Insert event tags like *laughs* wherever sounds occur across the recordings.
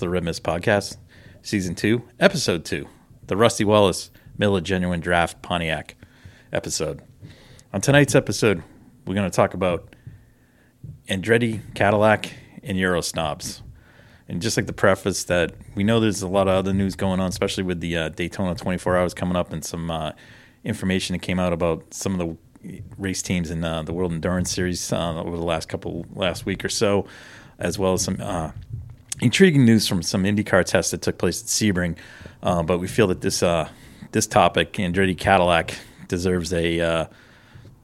The Red Mist Podcast, Season 2, Episode 2, the Rusty Wallace Miller Genuine Draft Pontiac episode. On tonight's episode, we're going to talk about Andretti Cadillac and Euro snobs. And just like the preface, that we know there's a lot of other news going on, especially with the uh, Daytona 24 Hours coming up and some uh, information that came out about some of the race teams in uh, the World Endurance Series uh, over the last couple last week or so, as well as some uh, intriguing news from some IndyCar tests that took place at Sebring. Uh, but we feel that this uh, this topic, Andretti Cadillac, deserves a uh,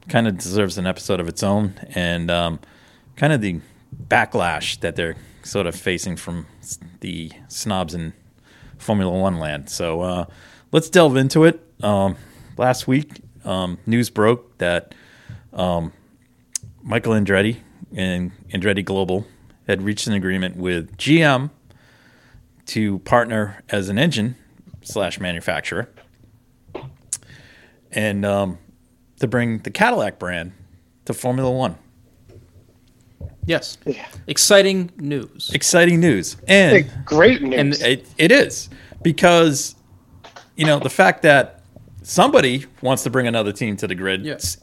kind of deserves an episode of its own, and um, kind of the backlash that they're sort of facing from the snobs in Formula One land. So uh, let's delve into it. Um, last week, um, news broke that um, Michael Andretti and Andretti Global had reached an agreement with GM to partner as an engine slash manufacturer and um, to bring the Cadillac brand to Formula One. Yes. Exciting news. Exciting news. And Hey, great news. And it, it is because, you know, the fact that somebody wants to bring another team to the grid Yes.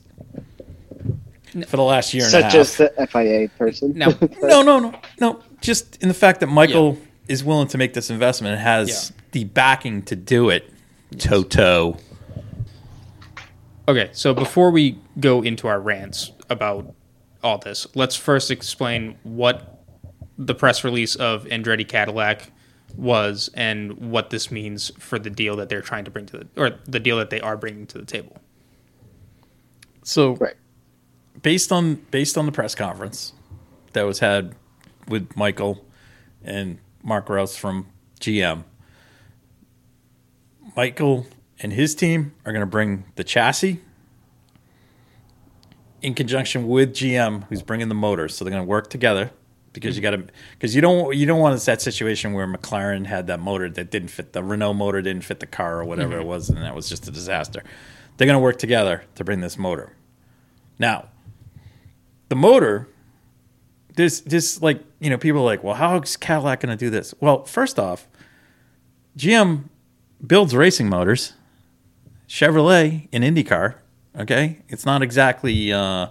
For the last year and a half. Such as the FIA person. Now, *laughs* No, no, no, no. Just in the fact that Michael is willing to make this investment and has Yeah. the backing to do it. Toto. okay, so before we go into our rants about all this, let's first explain what the press release of Andretti Cadillac was and what this means for the deal that they're trying to bring to the or the deal that they are bringing to the table. So Right. Based on based on the press conference that was had with Michael and Mark Reuss from GM, Michael and his team are going to bring the chassis in conjunction with GM, who's bringing the motors. So they're going to work together because you got to because you don't you don't want that situation where McLaren had that motor that didn't fit the Renault motor didn't fit the car or whatever mm-hmm. it was, and that was just a disaster. They're going to work together to bring this motor. Now, the motor, this this like you know people are like, well, how is Cadillac going to do this? Well, first off, GM builds racing motors. Chevrolet in IndyCar, okay, it's not exactly uh,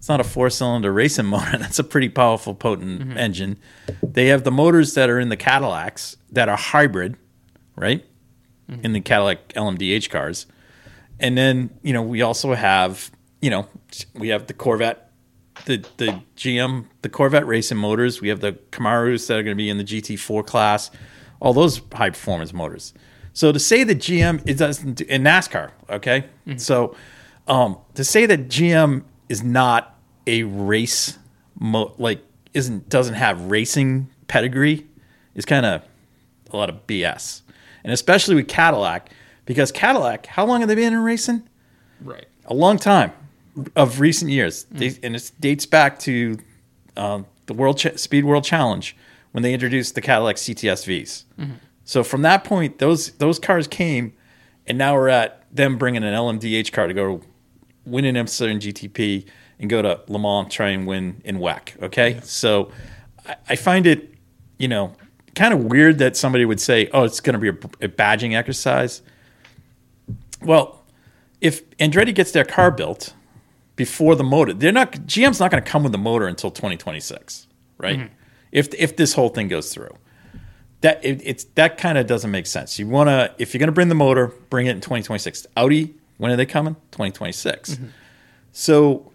it's not a four cylinder racing *laughs* motor. That's a pretty powerful, potent engine. They have the motors that are in the Cadillacs that are hybrid, right? In the Cadillac LMDH cars. And then, you know, we also have, you know, we have the Corvette, the the GM, the Corvette racing motors. We have the Camaros that are going to be in the GT4 class, all those high performance motors. So to say that GM it doesn't do, in NASCAR, okay? So um, to say that GM is not a race mo- like isn't doesn't have racing pedigree is kind of a lot of BS. And especially with Cadillac because Cadillac, how long have they been in racing? Right. a long time of recent years, they, and it dates back to um, the World Ch- Speed World Challenge when they introduced the Cadillac CTSVs. So from that point, those those cars came, and now we're at them bringing an LMDH car to go win an IMSA and GTP and go to Le Mans try and win in WEC. Okay, so I, I find it, you know, kind of weird that somebody would say, "Oh, it's going to be a, a badging exercise." Well, if Andretti gets their car built before the motor, they're not GM's not going to come with the motor until 2026, right? Mm-hmm. If if this whole thing goes through, that it, it's that kind of doesn't make sense. You want to if you're going to bring the motor, bring it in 2026. Audi, when are they coming? 2026. Mm-hmm. So,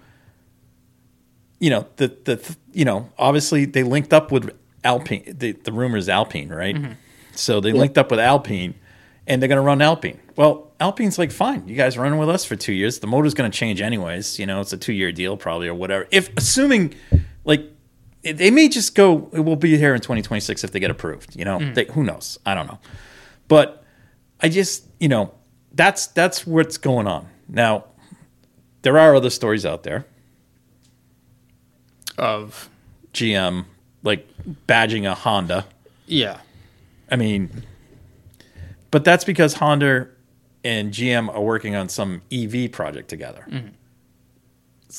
you know the the you know obviously they linked up with Alpine. The, the rumor is Alpine, right? Mm-hmm. So they linked up with Alpine, and they're going to run Alpine. Well, Alpine's like, fine, you guys running with us for two years. The motor's going to change anyways. You know, it's a two year deal probably or whatever. If assuming like they may just go, it will be here in 2026 if they get approved. You know, mm. they, who knows? I don't know, but I just you know that's that's what's going on now. There are other stories out there. Of GM like badging a Honda. yeah, I mean, but that's because Honda and GM are working on some EV project together.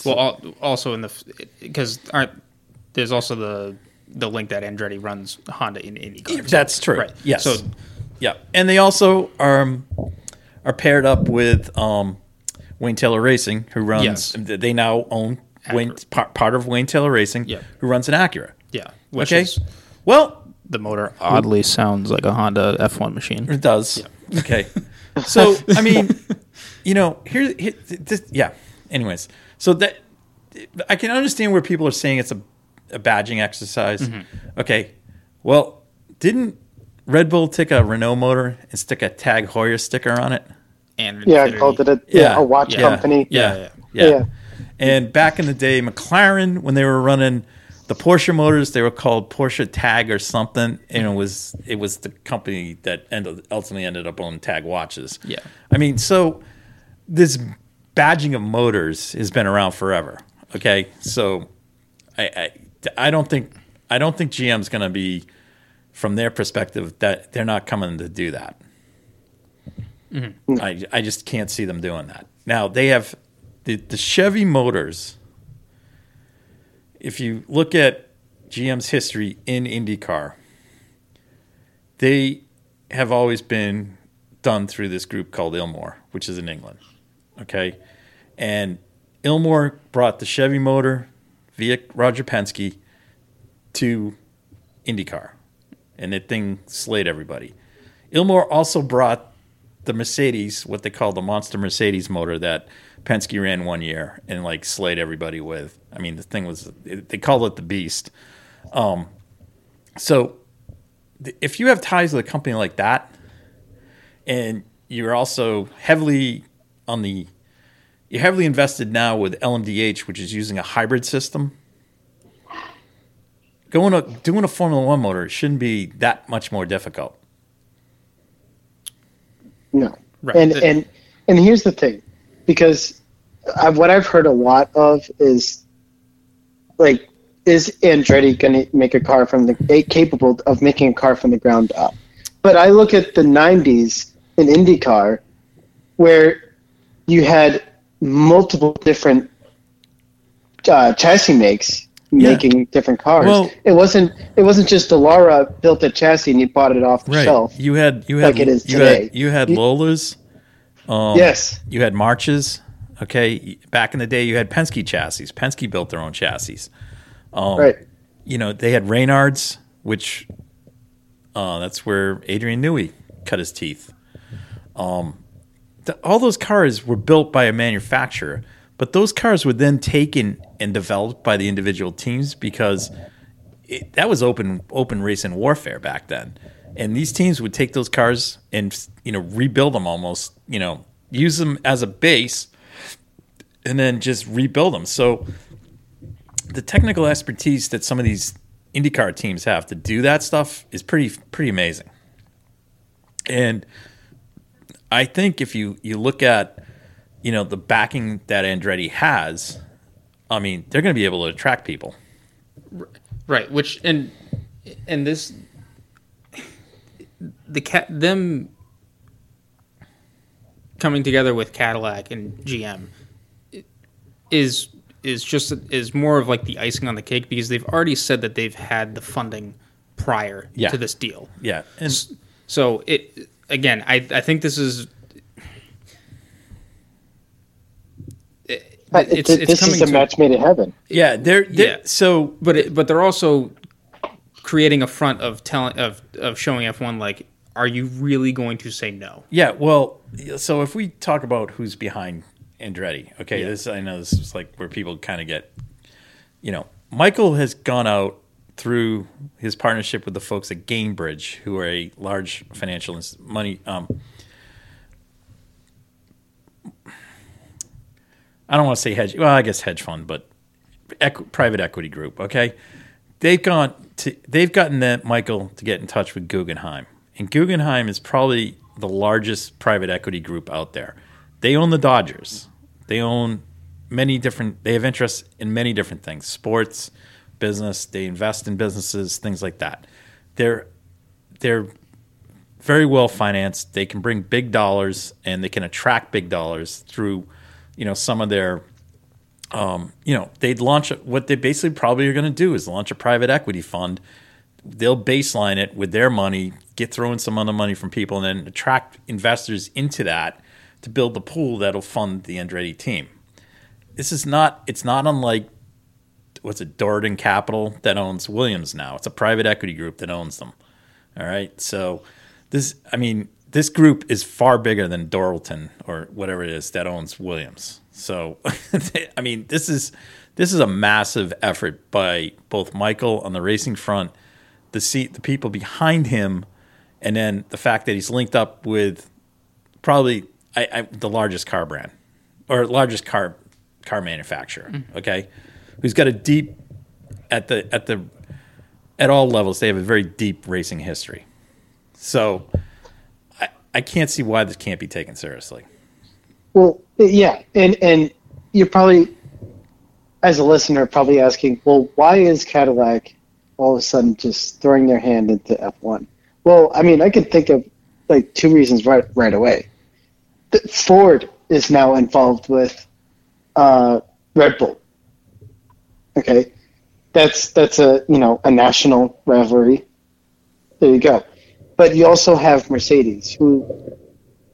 well, al- also in the because aren't there's also the the link that Andretti runs Honda in IndyCar. That's true. Right. Yes. So yeah, and they also are um, are paired up with um, Wayne Taylor Racing, who runs. Yes. They now own Wayne, part, part of Wayne Taylor Racing, Yeah. who runs an Acura. yeah, which Okay. is Well, the motor oddly sounds like a Honda F1 machine. It does. Yeah. Okay. *laughs* So I mean, you know, here, here this, yeah. Anyways, so that I can understand where people are saying it's a, a badging exercise. Mm-hmm. Okay. Well, didn't Red Bull take a Renault motor and stick a Tag Heuer sticker on it? And Yeah, I called it a yeah, Yeah, a watch yeah, company. Yeah, yeah. Yeah. Yeah. And back in the day, McLaren, when they were running the Porsche motors, they were called Porsche Tag or something, and it was it was the company that ended, ultimately ended up owning Tag watches. Yeah. I mean, so this badging of motors has been around forever. Okay, so I I, I don't think I don't think GM's going to be from their perspective that they're not coming to do that. Mm-hmm. Hmm. I I just can't see them doing that. Now they have the the Chevy motors. If you look at GM's history in IndyCar, they have always been done through this group called Ilmor, which is in England. Okay, and Ilmor brought the Chevy motor via Roger Penske to IndyCar, and that thing slayed everybody. Ilmor also brought the Mercedes, what they call the monster Mercedes motor that Penske ran one year and like slayed everybody with. I mean, the thing was they called it the Beast. Um, so if you have ties with a company like that, and you're also heavily on the you're heavily invested now with LMDH, which is using a hybrid system. Going to doing a Formula One motor shouldn't be that much more difficult. No. Right. And and and here's the thing, because i what I've heard a lot of is like, is Andretti going to make a car from the eh, capable of making a car from the ground up? But I look at the '90s in IndyCar, where you had multiple different uh, chassis makes Yeah. making different cars. Well- it wasn't it wasn't just Dallara built a chassis and you bought it off the shelf. You had you had Like it is you today. had you had Lolas. Um, yes. You had Marches. Okay. Back in the day, you had Penske chassis. Penske built their own chassis. Um, right. You know, they had Reynards, which uh, that's where Adrian Newey cut his teeth. Um, the, all those cars were built by a manufacturer, but those cars were then taken and developed by the individual teams because it, that was open open race and warfare back then. And these teams would take those cars and you know rebuild them almost, you know, use them as a base, and then just rebuild them. So the technical expertise that some of these IndyCar teams have to do that stuff is pretty pretty amazing. And I think if you you look at you know the backing that Andretti has, I mean they're going to be able to attract people. Right, which and and this the cat them coming together with Cadillac and GM is is just is more of like the icing on the cake because they've already said that they've had the funding prior Yeah. to this deal. Yeah, and So it again, I I think this is it- But it's it- it's this coming is a to match made in heaven. yeah, they're, they're Yeah. so but it, but they're also creating a front of telling of of showing F1 like are you really going to say no? Yeah, well, so if we talk about who's behind Andretti, okay, Yeah. this I know this is like where people kind of get, you know, Michael has gone out through his partnership with the folks at Gamebridge, who are a large financial money um, I don't want to say hedge. Well, I guess hedge fund, but equ- private equity group. Okay, they've gone to they've gotten that Michael to get in touch with Guggenheim, and Guggenheim is probably the largest private equity group out there. They own the Dodgers. They own many different. They have interests in many different things: sports, business. They invest in businesses, things like that. They're they're very well financed. They can bring big dollars and they can attract big dollars through, you know, some of their, um, you know, they'd launch what they basically probably are going to do is launch a private equity fund. They'll baseline it with their money, get throwing some other money from people, and then attract investors into that to build the pool that'll fund the Andretti team. This is not. It's not unlike what's it, darden Capital that owns Williams now. It's a private equity group that owns them. All right, so this, I mean, this group is far bigger than Dorilton or whatever it is that owns Williams. So, *laughs* I mean, this is this is a massive effort by both Michael on the racing front, the seat, the people behind him, and then the fact that he's linked up with probably I, I, the largest car brand or largest car car manufacturer. Mm-hmm. Okay, who's got a deep at the at the at all levels. They have a very deep racing history. So I, can't see why this can't be taken seriously. Well, yeah, and and you're probably, as a listener, probably asking, well, why is Cadillac all of a sudden just throwing their hand into F1? Well, I mean, I can think of like two reasons right right away. Ford is now involved with uh, Red Bull. Okay, that's that's a you know a national rivalry. There you go. But you also have Mercedes, who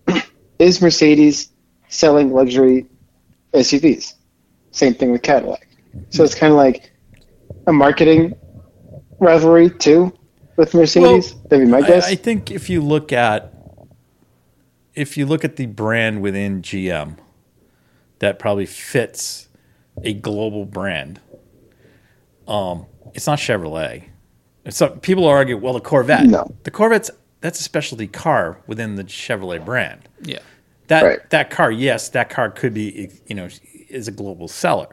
*clears throat* is Mercedes selling luxury SUVs. Same thing with Cadillac. So it's kind of like a marketing rivalry too with Mercedes. That'd be my guess. I, I think if you look at if you look at the brand within GM that probably fits a global brand, um, it's not Chevrolet. It's not, people argue, well, the Corvette. No. The Corvette's that's a specialty car within the Chevrolet brand. Yeah. That Right. that car, yes, that car could be, you know, is a global seller.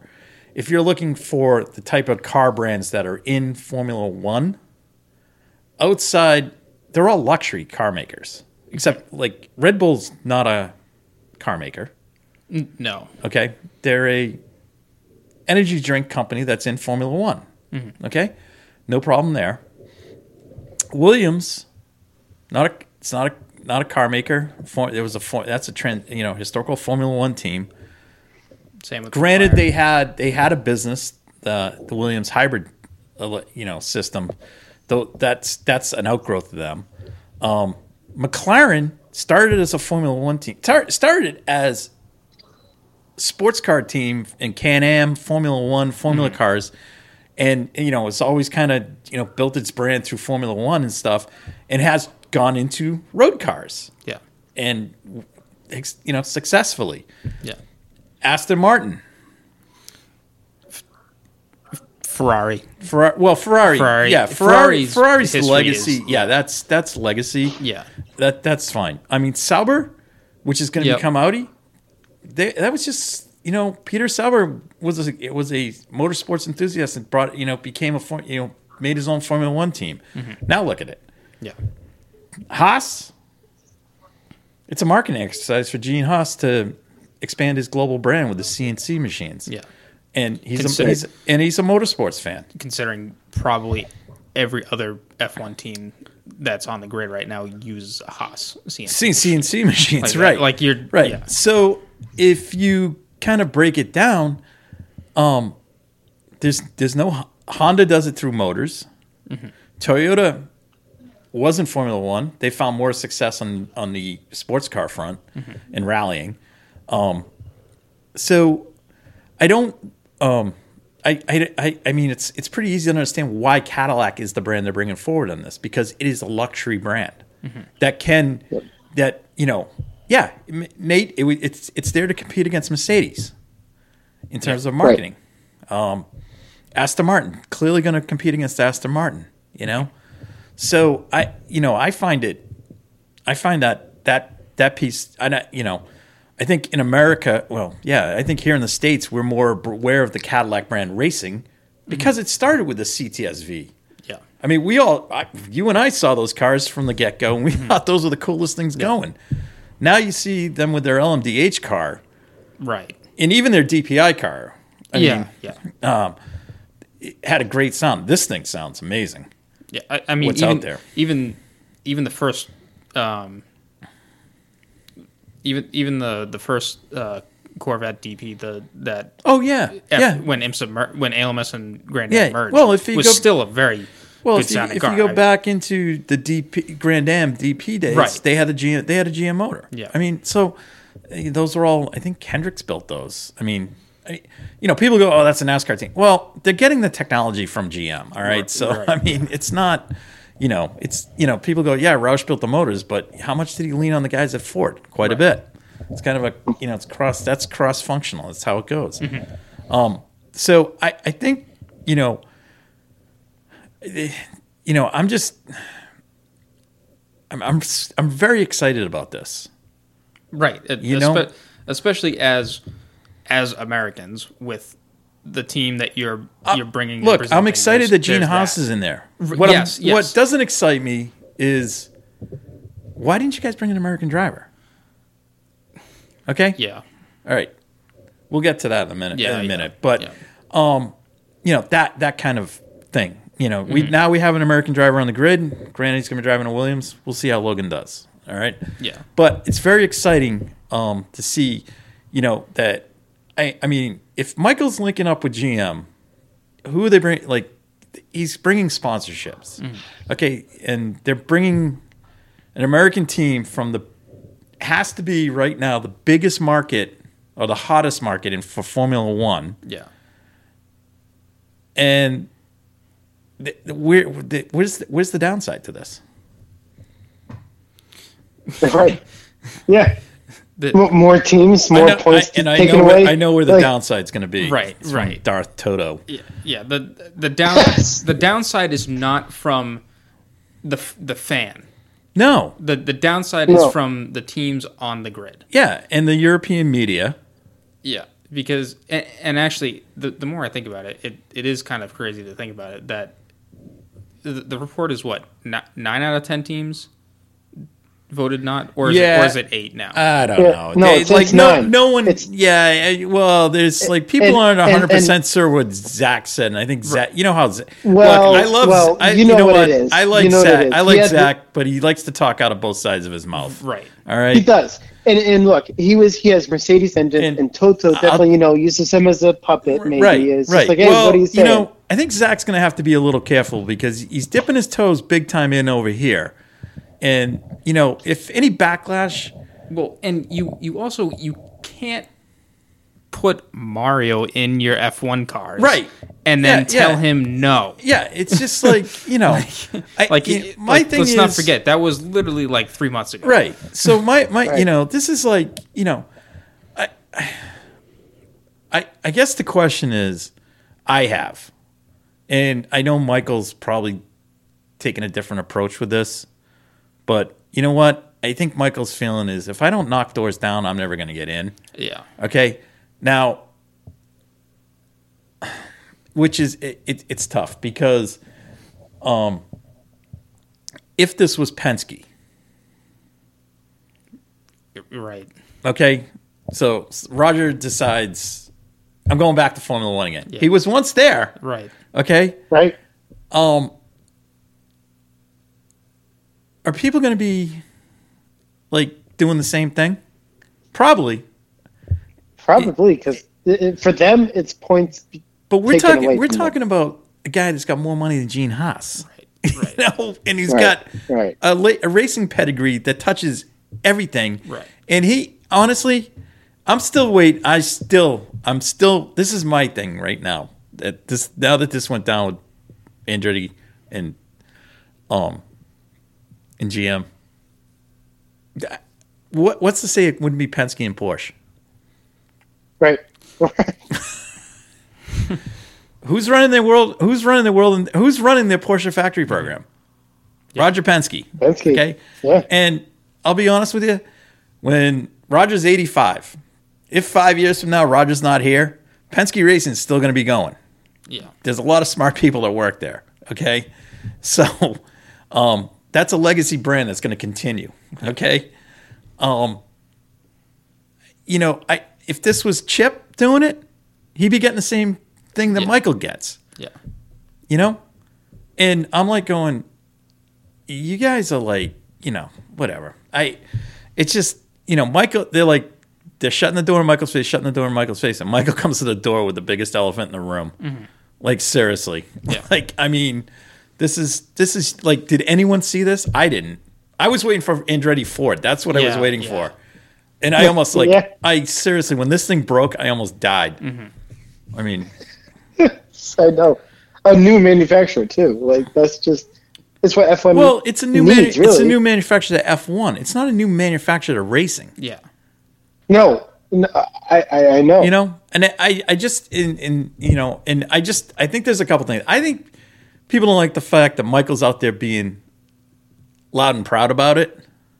If you're looking for the type of car brands that are in Formula One, outside, they're all luxury car makers. Except like Red Bull's not a car maker. No. Okay, they're a energy drink company that's in Formula One. Mm-hmm. Okay, no problem there. Williams, not a it's not a not a car maker. For, there was a for, that's a trend you know historical Formula One team. Same with Granted, McLaren. they had they had a business the the Williams hybrid uh, you know system. Though that's that's an outgrowth of them. Um, McLaren started as a Formula One team. Tar- started as sports car team in Can Am, Formula One, Formula cars, and you know it's always kind of you know built its brand through Formula One and stuff, and has gone into road cars Yeah. and you know successfully. Yeah. Aston Martin, Ferrari. Ferrari, well Ferrari, Ferrari- yeah, Ferrari, Ferrari's Ferrari's legacy, is- yeah, that's that's legacy. Yeah. that that's fine. I mean Sauber, which is going to Yep. become Audi, they, that was just you know Peter Sauber was a, it was a motorsports enthusiast and brought you know became a for- you know made his own Formula One team. Mm-hmm. Now look at it, Yeah. Haas. It's a marketing exercise for Gene Haas to expand his global brand with the CNC machines. Yeah. and he's, a, he's and he's a motorsports fan. Considering probably every other F1 team that's on the grid right now uses a Haas CNC. C- CNC machines, Like right? Like you're- right. yeah. So if you kind of break it down, um, there's there's no Honda does it through motors. Mm-hmm. Toyota was in Formula One. They found more success on on the sports car front Mm-hmm. in rallying. Um, so I don't. Um, I, I, I, I mean, it's it's pretty easy to understand why Cadillac is the brand they're bringing forward on this because it is a luxury brand that can that you know, yeah, Nate, it, it's it's there to compete against Mercedes in terms of marketing. Um, Aston Martin clearly going to compete against Aston Martin, you know. So I, you know, I find it, I find that that that piece, I, you know, I think in America, well, yeah, I think here in the states we're more aware of the Cadillac brand racing because it started with the CTSV. Yeah. I mean, we all, I, you and I saw those cars from the get go, and we thought those were the coolest things going. Now you see them with their LMDH car, Right. and even their DPI car. I yeah. mean, yeah. it had a great sound. This thing sounds amazing. Yeah. I, I mean, what's even, out there. Even even the first, um, even even the the first uh, Corvette DP, the that Oh yeah, F, yeah. when IMSA mer- when ALMS and Grand Yeah, merged, well, if you was go- still a very Well, good if you, sounding if car. you go I- back into the DP Grand Am DP days, Right. they had a GM, they had a GM motor. Yeah. I mean, so eh, those are all. I think Hendricks built those. I mean, I, you know, people go, "Oh, that's a NASCAR team." Well, they're getting the technology from GM. All right, Right, so right. I mean, it's not. You know, it's you know, people go, "Yeah, Roush built the motors," but how much did he lean on the guys at Ford? Quite a bit. It's kind of a you know, it's cross. That's cross functional. That's how it goes. Mm-hmm. Um, so I, I think you know you know, I'm just, I'm, I'm, I'm very excited about this. right? it- You know- espe- especially as as Americans with the team that you're you're bringing. Uh, Look, I'm excited that Gene Haas that. is in there. What, yes, yes. what doesn't excite me is why didn't you guys bring an American driver? Okay. Yeah. All right. We'll get to that in a minute. Yeah, in a yeah, minute. But yeah. um, you know that that kind of thing. You know, we Mm-hmm. now we have an American driver on the grid. Granted, he's going to be driving a Williams. We'll see how Logan does. All right. Yeah. But it's very exciting um, to see, you know, that I I mean, if Michael's linking up with GM, who are they bring? Like, he's bringing sponsorships. Mm-hmm. Okay, and they're bringing an American team from the has to be right now the biggest market or the hottest market in for Formula One, Yeah. and where the, where's the, where's the downside to this? right. *laughs* Yeah. The- M- More teams, more I know, points I, and I taken know away. where, I know where the Like, downside's going to be. Right, It's from right. Darth Toto. Yeah, yeah. The the down *laughs* the downside is not from the the fan. No, The the downside No. is from the teams on the grid. yeah, and the European media. Yeah, because and, and actually, the the more I think about it, it, it is kind of crazy to think about it that the, report is what nine out of ten teams voted not, or is Yeah. it or is it eight now? I don't Yeah, know. no, They- it's- like it's no, nine. no one. It's- yeah, well, there's like people and- aren't 100 percent sure what Zak said, and I think Zak. You know how Zak. Well, look, I love. well, I, you know what what it is. I like You know Zak. I like has the- Zak, but he likes to talk out of both sides of his mouth. right. All right. He does. And, and look, he was he has Mercedes engine, And and, Toto definitely, you know, uses him as a puppet. Maybe Right. is right. just like, hey, well, what are you saying? you know, I think Zak's going to have to be a little careful because he's dipping his toes big time in over here, and you know, if any backlash. Well, and you you also you can't put Mario in your F one cars, Right. And then Yeah, tell yeah. him no. Yeah, it's just *laughs* like you know, I, Like, it- my like, thing let's is not forget that was literally like three months ago. Right. So my my you know this is like you know, I I I guess the question is, I have, and I know Michael's probably taking a different approach with this, but you know what? I think Michael's feeling is if I don't knock doors down, I'm never going to get in. Yeah. Okay. Now, which is it, it, it's tough because, um, if this was Penske, Right. Okay, so Roger decides I'm going back to Formula One again. Yeah. He was once there. Right. Okay, right? um, are people going to be like doing the same thing? Probably, Probably because for them it's points. but we're Taken talking away we're from talking about a guy that's got more money than Gene Haas. Right. *laughs* You know, and he's Right, got right. a, la- a racing pedigree that touches everything. Right. And he honestly, I'm still wait. I still, I'm still. This is my thing right now. That this now that this went down with Andretti and um and GM. What what's to say it wouldn't be Penske and Porsche? Right. *laughs* Who's running their world? Who's running the world? And who's running their Porsche factory program? Roger Penske. Penske. Okay. Yeah. And I'll be honest with you, when Roger's 85. If five years from now Roger's not here, Penske Racing's still going to be going. Yeah. There's a lot of smart people that work there. Okay, so um, that's a legacy brand that's going to continue. Okay, um, you know, I if this was Chip doing it, he'd be getting the same thing that Yeah. Michael gets. Yeah. You know, and I'm like going, you guys are like, you know, whatever. I, it's just, you know, Michael. They're like, they're shutting the door in Michael's face, shutting the door in Michael's face, and Michael *laughs* comes to the door with the biggest elephant in the room. Like seriously, Yeah. *laughs* like I mean, this is this is like, did anyone see this? I didn't. I was waiting for Andretti Ford. That's what I was waiting yeah. for. And I almost like Yeah. I seriously when this thing broke, I almost died. Mm-hmm. I mean, *laughs* I know. A new manufacturer too. Like that's just it's what F1 well, it's a new needs, manu- it's a new manufacturer to F1. It's not a new manufacturer to racing. Yeah. No, no I, I I know. You know, and I- I I just in in you know, and I just I think there's a couple things. I think people don't like the fact that Michael's out there being loud and proud about it.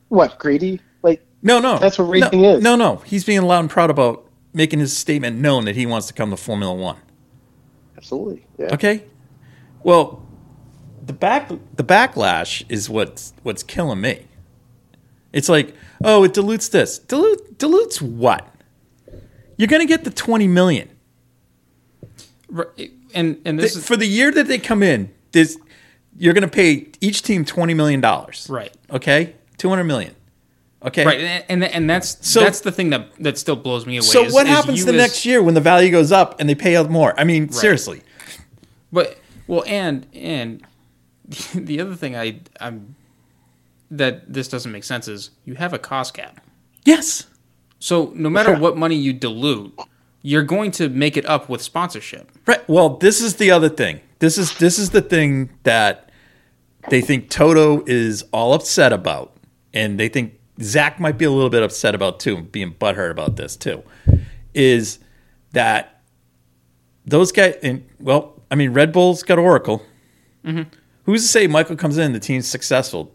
what greedy? Like No, no, That's what no, racing is. No, no, he's being loud and proud about making his statement known that he wants to come to Formula One. absolutely. Yeah. Okay. Well, the back the backlash is what's what's killing me. It's like, oh, it dilutes this. Dilute dilutes what? You're gonna get the twenty million. Right. And and this is for the year that they come in, this you're gonna pay each team twenty million dollars. right. Okay? Two hundred million. Okay. Right, and, and that's So- that's the thing that that still blows me away. So is- what is happens the as- next year when the value goes up and they pay out more? I mean, seriously. But well, and and *laughs* the other thing I I'm that this doesn't make sense is you have a cost cap. Yes. So no matter what money you dilute, you're going to make it up with sponsorship. Right. Well, this is the other thing. This is this is the thing that they think Toto is all upset about, and they think Zak might be a little bit upset about too, being butthurt about this too. Is that those guys? And well, I mean, Red Bull's got Oracle. Mm-hmm. Who's to say Michael comes in, the team's successful?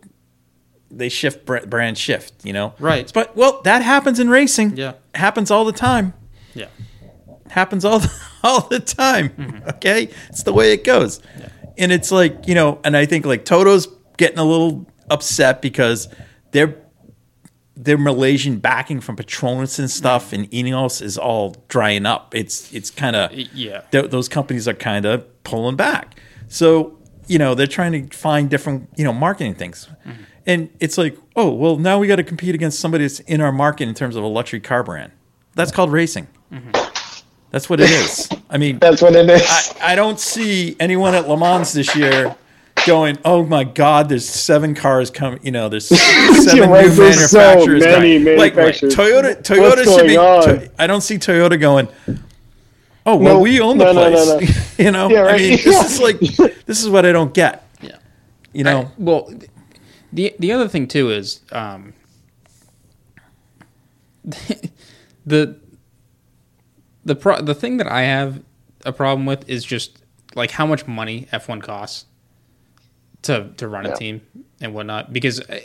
They shift brand shift, you know. Right. But well, that happens in racing. Yeah. happens all the time Yeah. Happens all the, *laughs* all the time. Mm-hmm. Okay, it's the way it goes, and it's like you know, and I think like Toto's getting a little upset because their their Malaysian backing from Petronas and stuff and Ineos is all drying up. It's it's kind of Yeah. those companies are kind of pulling back. So you know they're trying to find different you know marketing things. Mm-hmm. And it's like, oh well, now we got to compete against somebody that's in our market in terms of a luxury car brand. That's called racing. Mm-hmm. That's what it is. I mean, That's what it is. I, I don't see anyone at Le Mans this year going, "Oh my God, there's seven cars coming." You know, there's *laughs* seven right, new there's so manufacturers. many coming. Like, manufacturers. Toyota, Toyota What's should be. going on? To- I don't see Toyota going. Oh well, No, we own the no, no, place. no, no. *laughs* you know, Yeah, I right. mean, *laughs* this is like this is what I don't get. Yeah. You know, I- well, the the other thing too is um, the the pro- the thing that I have a problem with is just like how much money F one costs to to run Yeah. a team and whatnot. Because uh, I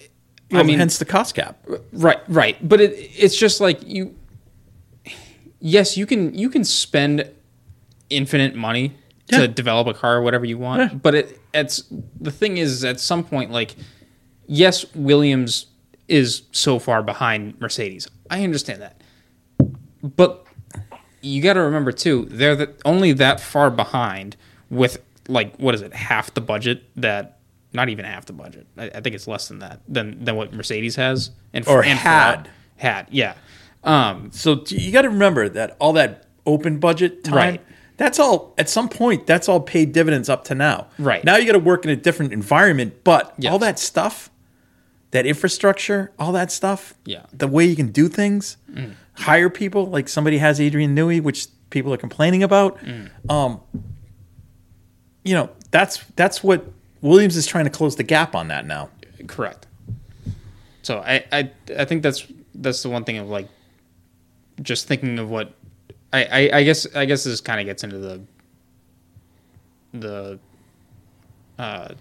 Well, mean, hence the cost cap. Right, right. But it it's just like you Yes, you can you can spend infinite money Yeah. to develop a car or whatever you want. Yeah. But it it's the thing is at some point like yes, Williams is so far behind Mercedes. I understand that. But you got to remember too, they're the, only that far behind with like what is it, half the budget that not even half the budget. I, I think it's less than that than than what Mercedes has and Or and had. had yeah. Um, So you got to remember that all that open budget time, Right. that's all at some point that's all paid dividends up to now. Right. Now you got to work in a different environment, but Yes. all that stuff, that infrastructure, all that stuff, Yeah. the way you can do things, hire people like somebody has Adrian Newey, which people are complaining about. Um, you know, that's that's what Williams is trying to close the gap on that now. correct. So I, I I think that's that's the one thing of like just thinking of what I I, I guess I guess this kind of gets into the the uh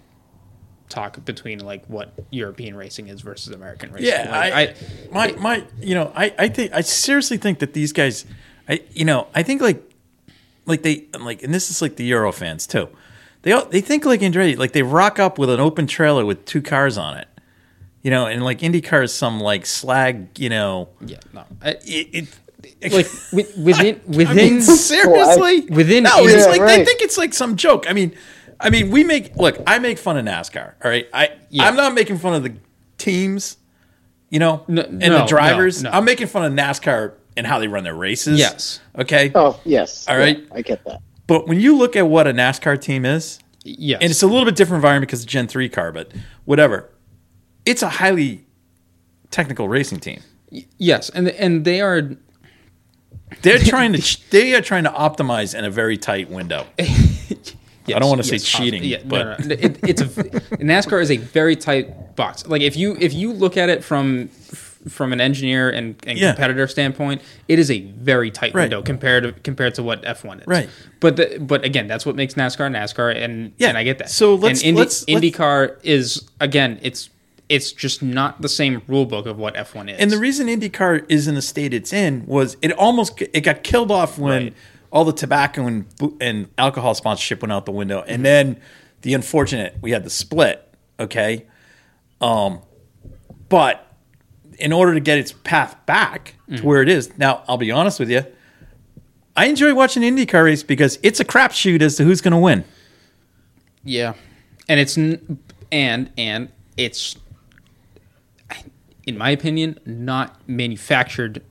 talk between like what European racing is versus American racing. Yeah, Like, I, my my, you know, I I think I seriously think that these guys, I you know, I think like, like they like, and this is like the Euro fans too. They all, they think like Andretti, like they rock up with an open trailer with two cars on it, you know, and like IndyCar is some like slag, you know, yeah, no, I, it. it *laughs* like wi- within *laughs* I within mean, seriously, Within- no, it's Yeah, like they think it's like some joke. I mean, I mean, we make look. I make fun of NASCAR. All right, I Yeah. I'm not making fun of the teams, you know, No- and no, the drivers. no, no. I'm making fun of NASCAR and how they run their races. Yes. Okay. Oh yes. All right. Yeah. I get that. But when you look at what a NASCAR team is, yes, and it's a little bit different environment because it's a Gen three car, but whatever, it's a highly technical racing team. yes, and and they are They're *laughs* trying to they are trying to optimize in a very tight window. *laughs* Yes, I don't wanna say yes, cheating, Yeah, but- no, no, It, it's a *laughs* NASCAR is a very tight box. Like if you if you look at it from from an engineer and, and Yeah. competitor standpoint, it is a very tight Right. window compared to compared to what F one is. Right. But the, but again, that's what makes NASCAR NASCAR, and Yeah. and I get that. So let's- Indy, let's- let's- IndyCar is again, it's it's just not the same rule book of what F one is. And the reason IndyCar is in the state it's in was it almost it got killed off when Right. All the tobacco and and alcohol sponsorship went out the window, and then the unfortunate we had the split. Okay, um, but in order to get its path back to where it is now, I'll be honest with you. I enjoy watching IndyCar race because it's a crapshoot as to who's going to win. Yeah, and it's and and it's, in my opinion, not manufactured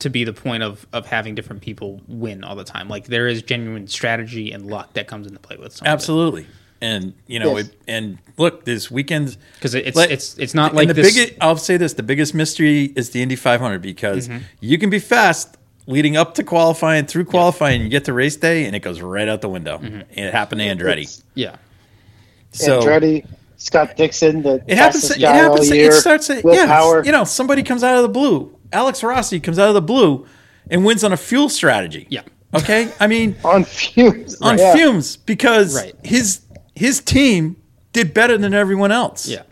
to be the point of of having different people win all the time. Like there is genuine strategy and luck that comes into play with some Absolutely. And you know, Yes. it, and look, this weekend because it's Let- it's it's not like the this. biggest. I'll say this: the biggest mystery is the Indy 500 because Mm-hmm. you can be fast leading up to qualifying, through qualifying, you get to race day, and it goes right out the window. Mm-hmm. And it happened to Andretti. It's yeah, So Andretti, Scott Dixon, the it happens. fastest It guy all happens. year. It starts. At, yeah, Power. you know, somebody comes out of the blue. Alex Rossi comes out of the blue and wins on a fuel strategy. Yeah. Okay. I mean, *laughs* on fumes. on Yeah. fumes because Right. his his team did better than everyone else. yeah,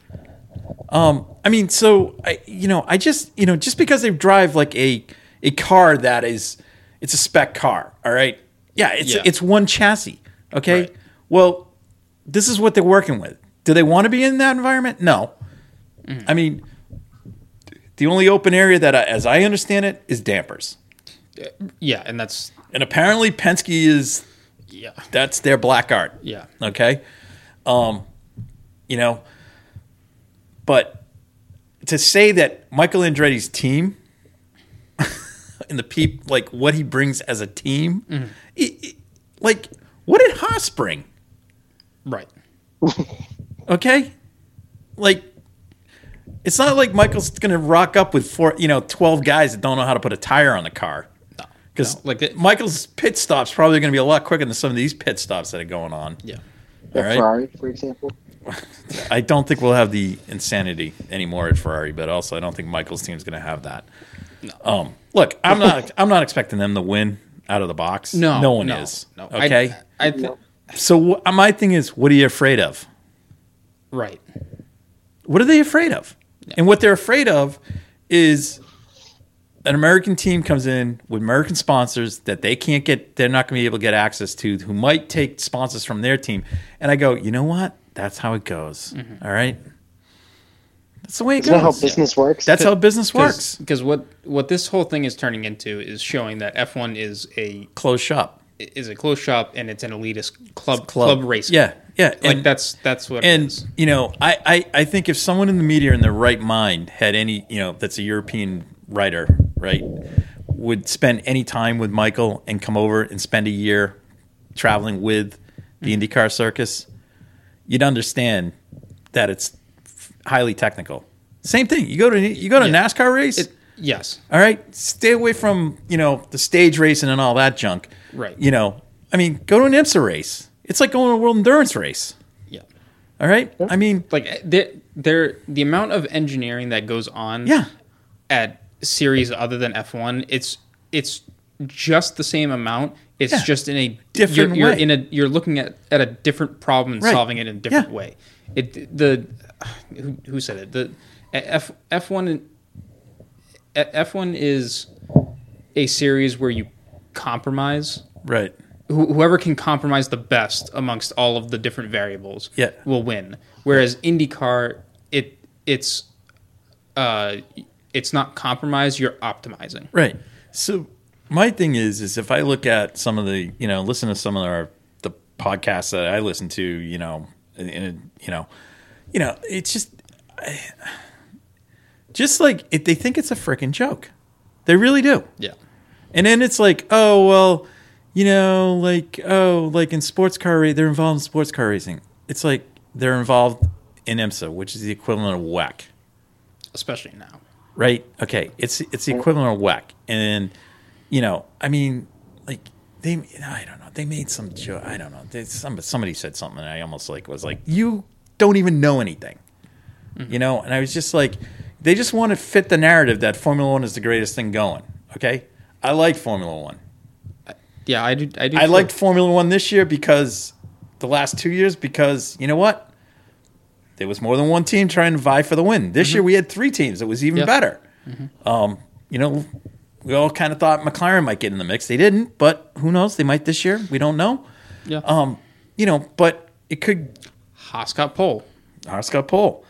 Um, I mean, so I, you know, I just, you know, just because they drive like a a car that is, it's a spec car. All right, yeah, it's Yeah. it's one chassis. Okay, Right. well, this is what they're working with. Do they want to be in that environment? No. Mm-hmm. I mean, the only open area that, I, as I understand it, is dampers, yeah, and that's and apparently Penske is yeah, that's their black art. yeah, Okay. Um, you know, but to say that Michael Andretti's team *laughs* and the peep, like what he brings as a team, Mm-hmm. it- it- like what did Haas bring? right. Okay. Like, it's not like Michael's going to rock up with four, you know, 12 guys that don't know how to put a tire on the car. No, Because No, like it- Michael's pit stops probably going to be a lot quicker than some of these pit stops that are going on. Yeah, The All right. Ferrari, for example. *laughs* I don't think we'll have the insanity anymore at Ferrari, but also I don't think Michael's team's going to have that. Um, look, I'm not. *laughs* I'm not expecting them to win out of the box. no, no one no, is. No, Okay. I, I th- so wh- my thing is, what are you afraid of? right. What are they afraid of? And what they're afraid of is an American team comes in with American sponsors that they can't get, they're not going to be able to get access to, who might take sponsors from their team. And I go, you know what? That's how it goes. Mm-hmm. All right. That's the way it Isn't that how goes. business works? That's how business works. Because what what this whole thing is turning into is showing that F one is a Closed shop. Is a closed shop and it's an elitist club club, race. Yeah. Yeah. like and, that's that's what and you know, I, I, I think if someone in the media in their right mind had any, you know, that's a European writer, right, would spend any time with Michael and come over and spend a year traveling with the mm-hmm. IndyCar circus, you'd understand that it's highly technical. Same thing. You go to you go to a Yeah. NASCAR race. It, yes, all right, stay away from you know the stage racing and all that junk. Right. You know, I mean, go to an IMSA race. It's like going to a world endurance race. yeah. All right. I mean, Like eh, there, there, the amount of engineering that goes on. Yeah. At series other than F one, it's it's just the same amount, It's Yeah. just in a Different you're, you're way. in a you're looking at, at a different problem and Right. solving it in a different Yeah. way. It the who, who said it the eh, F F one F one is a series where you compromise Right. wh- whoever can compromise the best amongst all of the different variables Yeah. will win. Whereas IndyCar, it it's uh, it's not compromise. You're optimizing. Right. So my thing is, is if I look at some of the, you know, listen to some of our the podcasts that I listen to, you know, in, in you know, you know, it's just, I, just like it, they think it's a freaking joke. They really do. Yeah. And then it's like, oh well, you know, like oh, like in sports car they're involved in sports car racing. It's like they're involved in IMSA, which is the equivalent of WEC Especially now. right? Okay, it's it's the equivalent of WEC, and you know, I mean, like they, I don't know, they made some joke. I don't know. They, some, somebody said something, and I almost like was like, you don't even know anything, mm-hmm. you know. And I was just like, they just want to fit the narrative that Formula One is the greatest thing going. Okay, I like Formula One. Yeah, I do. I do. I too. liked Formula One this year because the last two years because you know what? There was more than one team trying to vie for the win. This year we had three teams. It was even Yeah. better. Um, you know, we all kind of thought McLaren might get in the mix. They didn't, but who knows? They might this year. We don't know. Yeah. Um, you know, but it could Haas got pole. Haas got pole.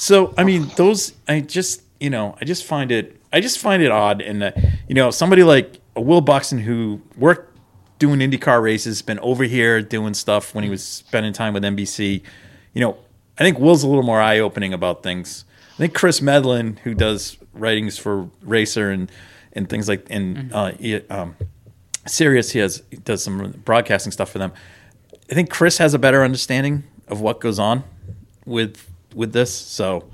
So I mean, those I just you know I just find it I just find it odd, and uh, you know somebody like Will Buxton who worked doing IndyCar races, been over here doing stuff when he was spending time with NBC. You know, I think Will's a little more eye opening about things. I think Chris Medland, who does writings for Racer and and things like and uh, he, um, Sirius, he has he does some broadcasting stuff for them. I think Chris has a better understanding of what goes on with with this. So,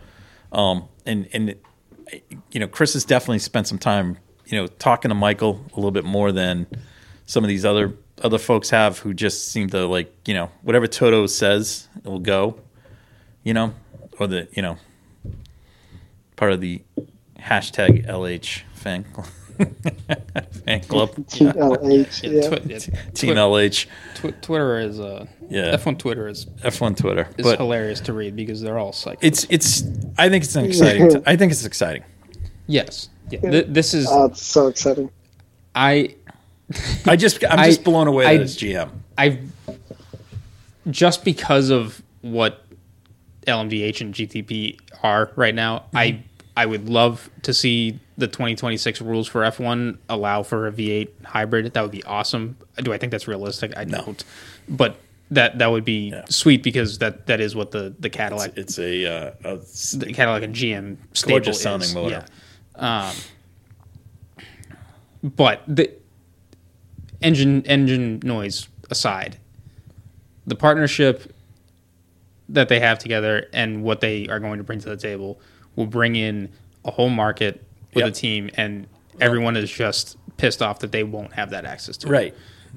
um, and and you know, Chris has definitely spent some time, you know, talking to Michael a little bit more than some of these other other folks have, who just seem to like, you know, whatever Toto says, it will go, you know, or the you know, part of the hashtag LH *laughs* fan club. *laughs* fan club, TLH. Yeah, Yeah. twi- yeah, Team LH, twi- Twitter is uh, Yeah. F1 Twitter is F1 Twitter, is but hilarious to read because they're all psych. it's it's. I think it's an exciting. I think it's exciting. yes. Yeah. Th- this is Oh, it's so exciting. I I just I'm *laughs* I- just blown away I- that it's GM. I just because of what LMDH and GTP are right now, I I would love to see the 2026 rules for F1 allow for a V8 hybrid. That would be awesome. Do I think that's realistic? I don't. But that that would be sweet because that that is what the the Cadillac It's a, uh, a the Cadillac and GM Gorgeous is. sounding motor. Yeah. Um, but the engine engine noise aside, the partnership that they have together and what they are going to bring to the table will bring in a whole market with Yep. a team, and everyone is just pissed off that they won't have that access to it. right.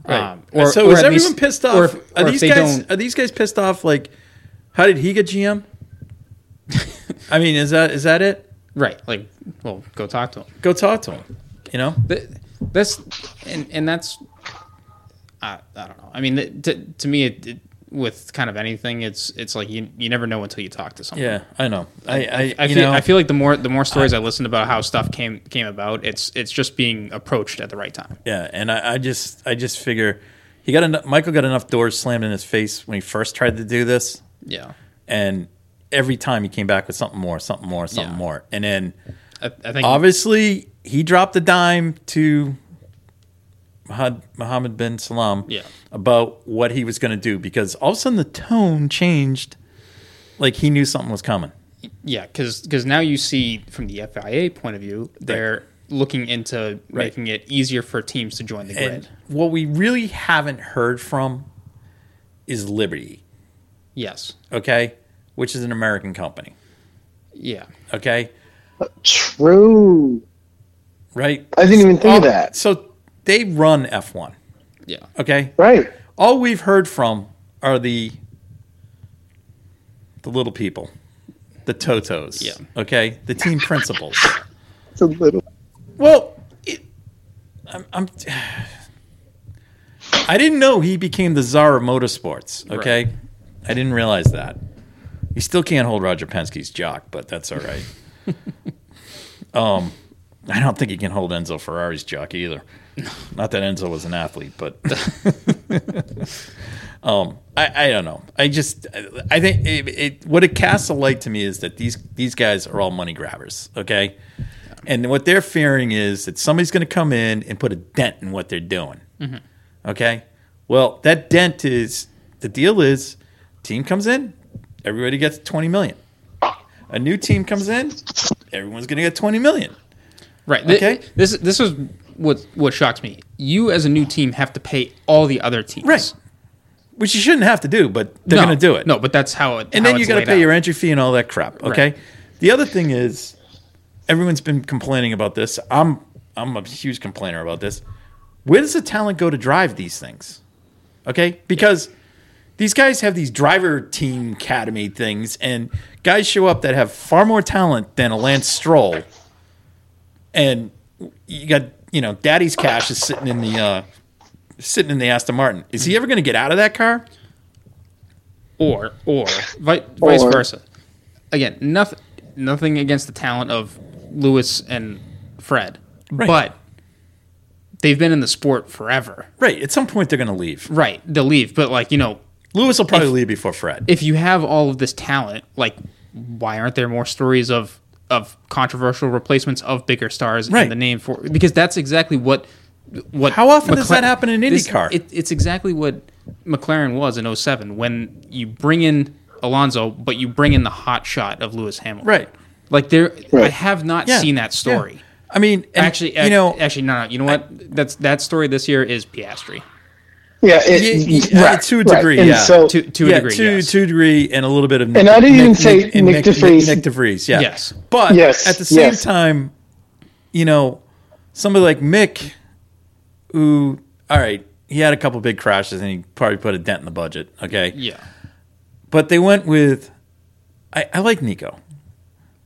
Right. Um, or- so or is everyone least- pissed off? or if- are these guys are these guys pissed off? Like, how did he get GM? *laughs* I mean, is that is that it? Right. Like, well, go talk to him. Go talk to him. You know, Th- that's and and that's I, I don't know. I mean, to to me, it, it, with kind of anything, it's it's like you you never know until you talk to someone. yeah, I know. I I, I feel know, I feel like the more the more stories I, listen about how stuff came came about, it's it's just being approached at the right time. Yeah, and I, I just I just figure he got enough, Michael got enough doors slammed in his face when he first tried to do this, Yeah, and every time he came back with something more, something more, something Yeah. more, and then I, I think obviously he dropped a dime to Mohammed Mohammed Ben Sulayem Yeah. about what he was going to do because all of a sudden the tone changed, like he knew something was coming. yeah because now you see from the FIA point of view, they're looking into Right. making it easier for teams to join the grid. And what we really haven't heard from is Liberty, yes, okay, which is an American company, yeah, okay, True. right? I didn't even think Oh, of that. So they run F1, yeah. okay. Right. All we've heard from are the the little people, the Totos, Yeah. okay, the team principals. *laughs* It's a little. Well, it, I'm, I'm *sighs* I didn't know he became the czar of motorsports. Okay, I didn't realize that. He still can't hold Roger Penske's jock, but that's all right. *laughs* um, I don't think he can hold Enzo Ferrari's jock either. Not that Enzo was an athlete, but *laughs* um, I, I don't know. I just I think it, it, what it casts a light to me is that these these guys are all money grabbers. Okay, and what they're fearing is that somebody's going to come in and put a dent in what they're doing. Okay, well that dent is the deal is team comes in, everybody gets twenty million. A new team comes in, everyone's going to get twenty million. Right. Okay. This this is what what shocks me. You as a new team have to pay all the other teams. Right. Which you shouldn't have to do, but they're No, going to do it. No, but that's how it. and then you got to pay your entry fee and all that crap. Okay. Right. The other thing is, everyone's been complaining about this. I'm I'm a huge complainer about this. Where does the talent go to drive these things? Okay, because these guys have these driver team academy things, and guys show up that have far more talent than a Lance Stroll, and you got you know Daddy's cash is sitting in the uh, sitting in the Aston Martin. Is he ever going to get out of that car? or or vi- vice Or- versa. Again, nothing nothing against the talent of Lewis and Fred, Right. but they've been in the sport forever. Right. At some point, they're going to leave. Right, they'll leave, but like you know, Lewis will probably If- leave before Fred. if you have all of this talent, like why aren't there more stories of of controversial replacements of bigger stars Right. in the name for because that's exactly what what How often does that happen in this- IndyCar? it, it's exactly what McLaren was in 07 when you bring in Alonso but you bring in the hot shot of Lewis Hamilton. Right. Like there I have not Yeah. seen that story. Yeah. I mean, and, Actually, you know, actually, no, no. You know what? That's that story this year is Piastri. Yeah, y- it, y- uh, right, to a degree, And yeah. So, To to a degree, to yes. to a degree, and a little bit of. And I didn't even say and Nick DeVries. Nick, DeVries, yeah. Yes. but Yes, at the same yes. time, you know, somebody like Mick, who, all right, he had a couple big crashes and he probably put a dent in the budget. Okay, Yeah, but they went with. I, I like Nico.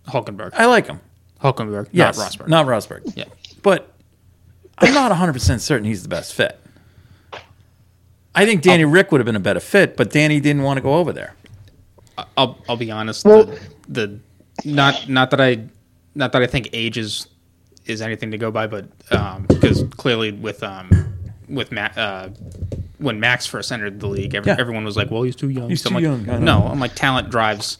Hulkenberg. I like him. Hulkenberg, Yes, not Rosberg. Not Rosberg. yeah. but I'm not 100% certain he's the best fit. I think Danny Rick would have been a better fit, but Danny didn't want to go over there. I'll I'll be honest. Well- the, the not not that I not that I think age is is anything to go by, but because clearly with um with Ma- uh, when Max first entered the league, every, Yeah. everyone was like, "Well, he's too young." He's I'm too like, young, No, know. I'm like talent drives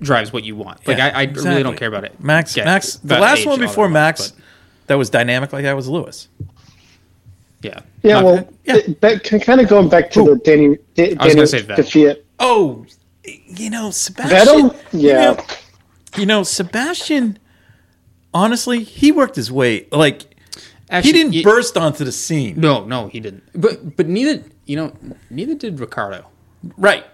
drives what you want. Like Yeah, I, I really don't care about it. Max, Yeah, Max, the last age, one before that, Max but that was dynamic like that was Lewis. Yeah, yeah, Not- well, yeah. th- that kind of going back to the Danny, Da- I was Danny gonna say Vettel. Fiat. Oh, you know, Sebastian. Vettel? you Yeah. know- You know, Sebastian, honestly, he worked his way. Like, Actually, he didn't y- burst onto the scene. No, no, he didn't. But but neither you know neither did Ricciardo. Right.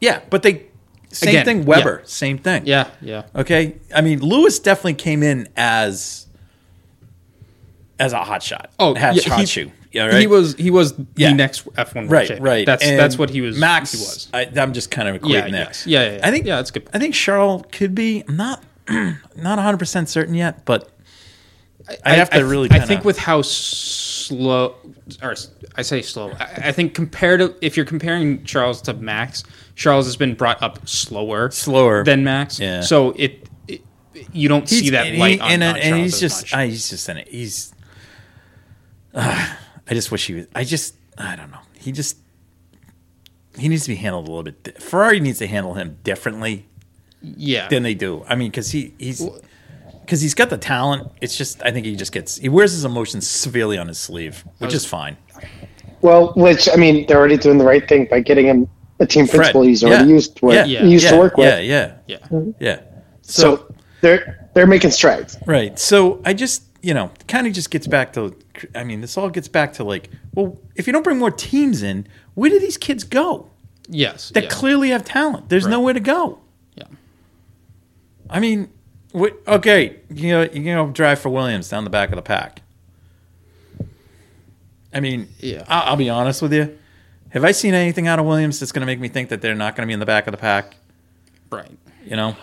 Yeah, but they, same Again, thing, Webber, same thing. Yeah, yeah. Okay, I mean Lewis definitely came in as as a hot shot. Oh, hot, yeah, he- shoe. Yeah, right. He was he was Yeah. the next F one right, right. That's And that's what he was. Max he was. I, I'm just kind of equating Yeah, yes. Yeah, yeah, yeah. I think. Yeah, that's good. I think Charles could be. I'm not *clears throat* not 100 percent certain yet, but I, have to th- really. I Kinda, think with how slow, or I say slow. I, I think compared to if you're comparing Charles to Max, Charles has been brought up slower, Slower. than Max. Yeah. So it, you don't He's- see that light he- on, and, on and he's just. I, he's just in it. He's. *sighs* I just wish he was. I just. I don't know. He just. He needs to be handled a little bit. di- Ferrari needs to handle him differently yeah. than they do. I mean, because he he's because he's got the talent. It's just I think he just gets he wears his emotions severely on his sleeve, which is fine. Well, which I mean, they're already doing the right thing by getting him a team Fred, principal he's already yeah, used to work, yeah, Yeah. he used yeah, to work with. Yeah, yeah, yeah. yeah. So, So, they're they're making strides. right. So I just you know kind of just gets back to. I mean, this all gets back to like, well, if you don't bring more teams in, where do these kids go? Yes. That yeah. clearly have talent. There's Right. nowhere to go. Yeah. I mean, wh- okay, you know, you know, drive for Williams down the back of the pack. I mean, Yeah. I'll, I'll be honest with you. Have I seen anything out of Williams that's going to make me think that they're not going to be in the back of the pack? Right. You know,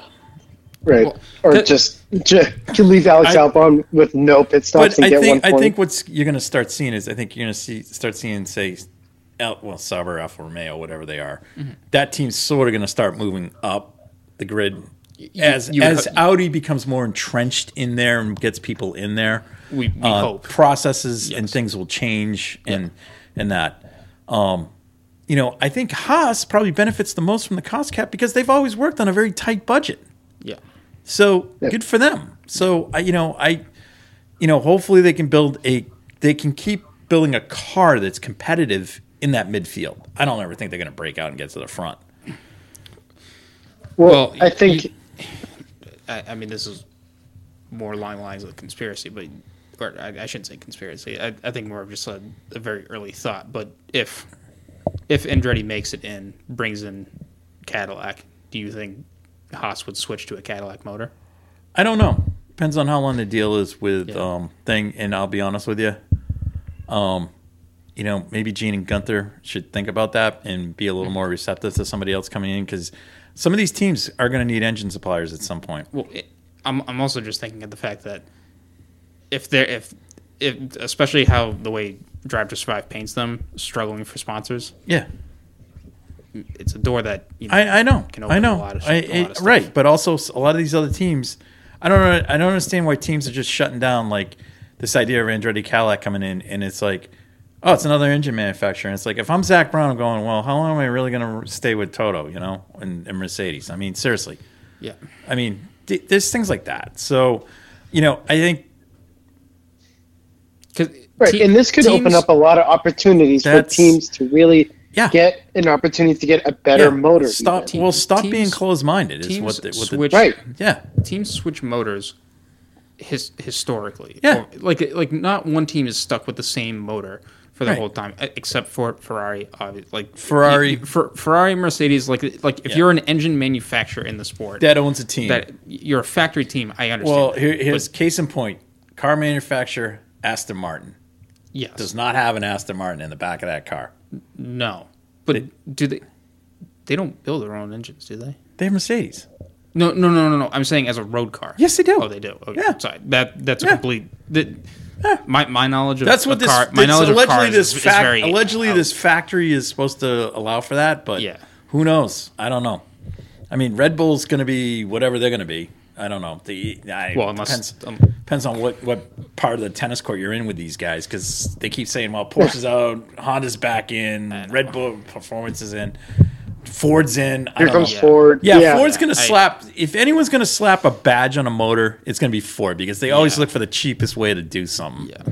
right? Well, or that- just, just to leave Alex I- Albon with no pit stops But and I get one think point. I think what's you're going to start seeing is I think you're going to see start seeing say, El, well Sauber, Alfa Romeo, whatever they are. Mm-hmm. That team's sort of going to start moving up the grid as you- as you- Audi becomes more entrenched in there and gets people in there. We- we uh, hope. processes and things will change and and that. Um, you know, I think Haas probably benefits the most from the cost cap because they've always worked on a very tight budget. Yeah. So good for them. So I, you know, I, you know, hopefully they can build a, they can keep building a car that's competitive in that midfield. I don't ever think they're going to break out and get to the front. well, well, I think you- I, I mean, this is more along the lines of conspiracy, but or I, I shouldn't say conspiracy. I, I think more of just a, a very early thought. But if if Andretti makes it in, brings in Cadillac, do you think Haas would switch to a Cadillac motor? I don't know. Depends on how long the deal is with Yeah. um thing. And I'll be honest with you, um, you know, maybe Gene and Gunther should think about that and be a little more receptive to somebody else coming in because some of these teams are going to need engine suppliers at some point. Well, it, I'm I'm also just thinking of the fact that if they're if if especially how the way Drive to Survive paints them, struggling for sponsors, Yeah. It's a door that you know, I, I know. can open I know. a lot of, I- a lot of stuff. right, but also a lot of these other teams. I don't. know- I don't understand why teams are just shutting down like this idea of Andretti Cadillac coming in, and it's like, oh, it's another engine manufacturer. And it's like, if I'm Zak Brown, I'm going, well, how long am I really going to stay with Toto, you know, and, and Mercedes? I mean, seriously. Yeah. I mean, th- there's things like that. So, you know, I think 'Cause right, te- and this could open up a lot of opportunities for teams to really Yeah. get an opportunity to get a better yeah, motor. Stop. even. well, stop teams- being closed-minded. Is teams what the, what the Right. yeah. teams switch motors his, historically. Yeah. Or, like like not one team is stuck with the same motor for the Right. whole time, except for Ferrari. Obviously, like Ferrari- for Ferrari, Mercedes. Like like if Yeah. you're an engine manufacturer in the sport, That owns a team. that you're a factory team. I understand. Well, here, here's But case in point: car manufacturer Aston Martin yes, does not have an Aston Martin in the back of that car. No, but do they? They don't build their own engines, do they? They have Mercedes. No, no, no, no, no. I'm saying as a road car. Yes, they do. Oh, they do. Okay, Yeah. sorry. That that's a Yeah. complete. That, My my knowledge of That's what of this. car, my knowledge of allegedly, cars this is, is very allegedly out. this factory is supposed to allow for that, but Yeah. who knows? I don't know. I mean, Red Bull's going to be whatever they're going to be. I don't know. The I, Well, unless depends, um, depends on what, what part of the tennis court you're in with these guys because they keep saying, well, Porsche's out, Honda's back in. Red Bull Performance is in, Ford's in. I Here don't comes know. Yeah. Ford. Yeah, Ford's going to slap. If anyone's going to slap a badge on a motor, it's going to be Ford because they always Yeah. look for the cheapest way to do something. yeah.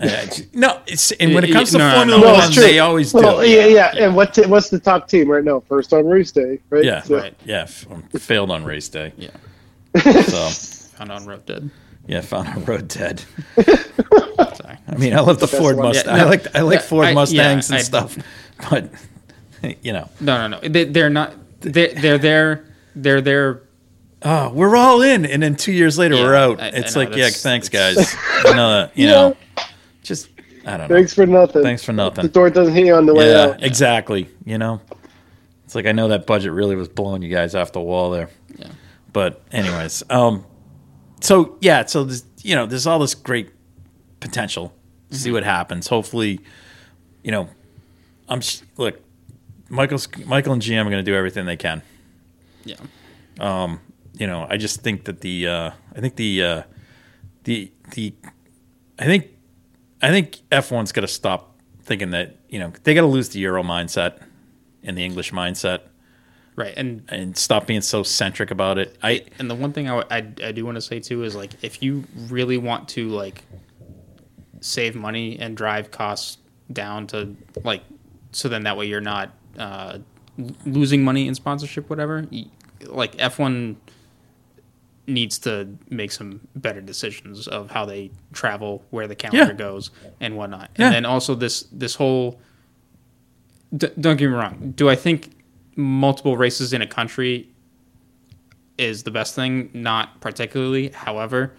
Uh, no, it's and when it comes to no, no, Formula no. No, One, they always do. Well, yeah, yeah. And what t- what's the top team right now? First on race day, right? yeah, So- Right. yeah. um, failed on race day, Yeah. So *laughs* Found on road dead. yeah, found on road dead. Sorry. *laughs* I mean, I love the Best Ford. Mustang. Yeah, I like I like yeah, Ford I- Mustangs yeah, and I- stuff, but you know, No, no, no. They, they're not. They're they're there. They're there. oh, we're all in, and then two years later, Yeah, we're out. I- I it's know, like, yeah, thanks, guys. I know that, you *laughs* Yeah. know, just I don't know. Thanks for nothing. Thanks for nothing. The door doesn't hit you on the way yeah, out. exactly. You know, it's like I know that budget really was blowing you guys off the wall there. Yeah. But anyways, um, so yeah, so there's you know there's all this great potential. See what happens. Hopefully, you know, I'm sh- look, Michael's Michael and GM are going to do everything they can. Yeah. Um, You know, I just think that the uh, I think the uh, the the I think I think F1's got to stop thinking that you know they got to lose the Euro mindset and the English mindset Right. And and stop being so centric about it. I and the one thing I I do want to say too is like if you really want to like save money and drive costs down to like so then that way you're not uh, losing money in sponsorship whatever like F1 needs to make some better decisions of how they travel where the calendar Yeah. goes and whatnot Yeah. and then also this this whole d- don't get me wrong do I think multiple races in a country is the best thing, not particularly. However,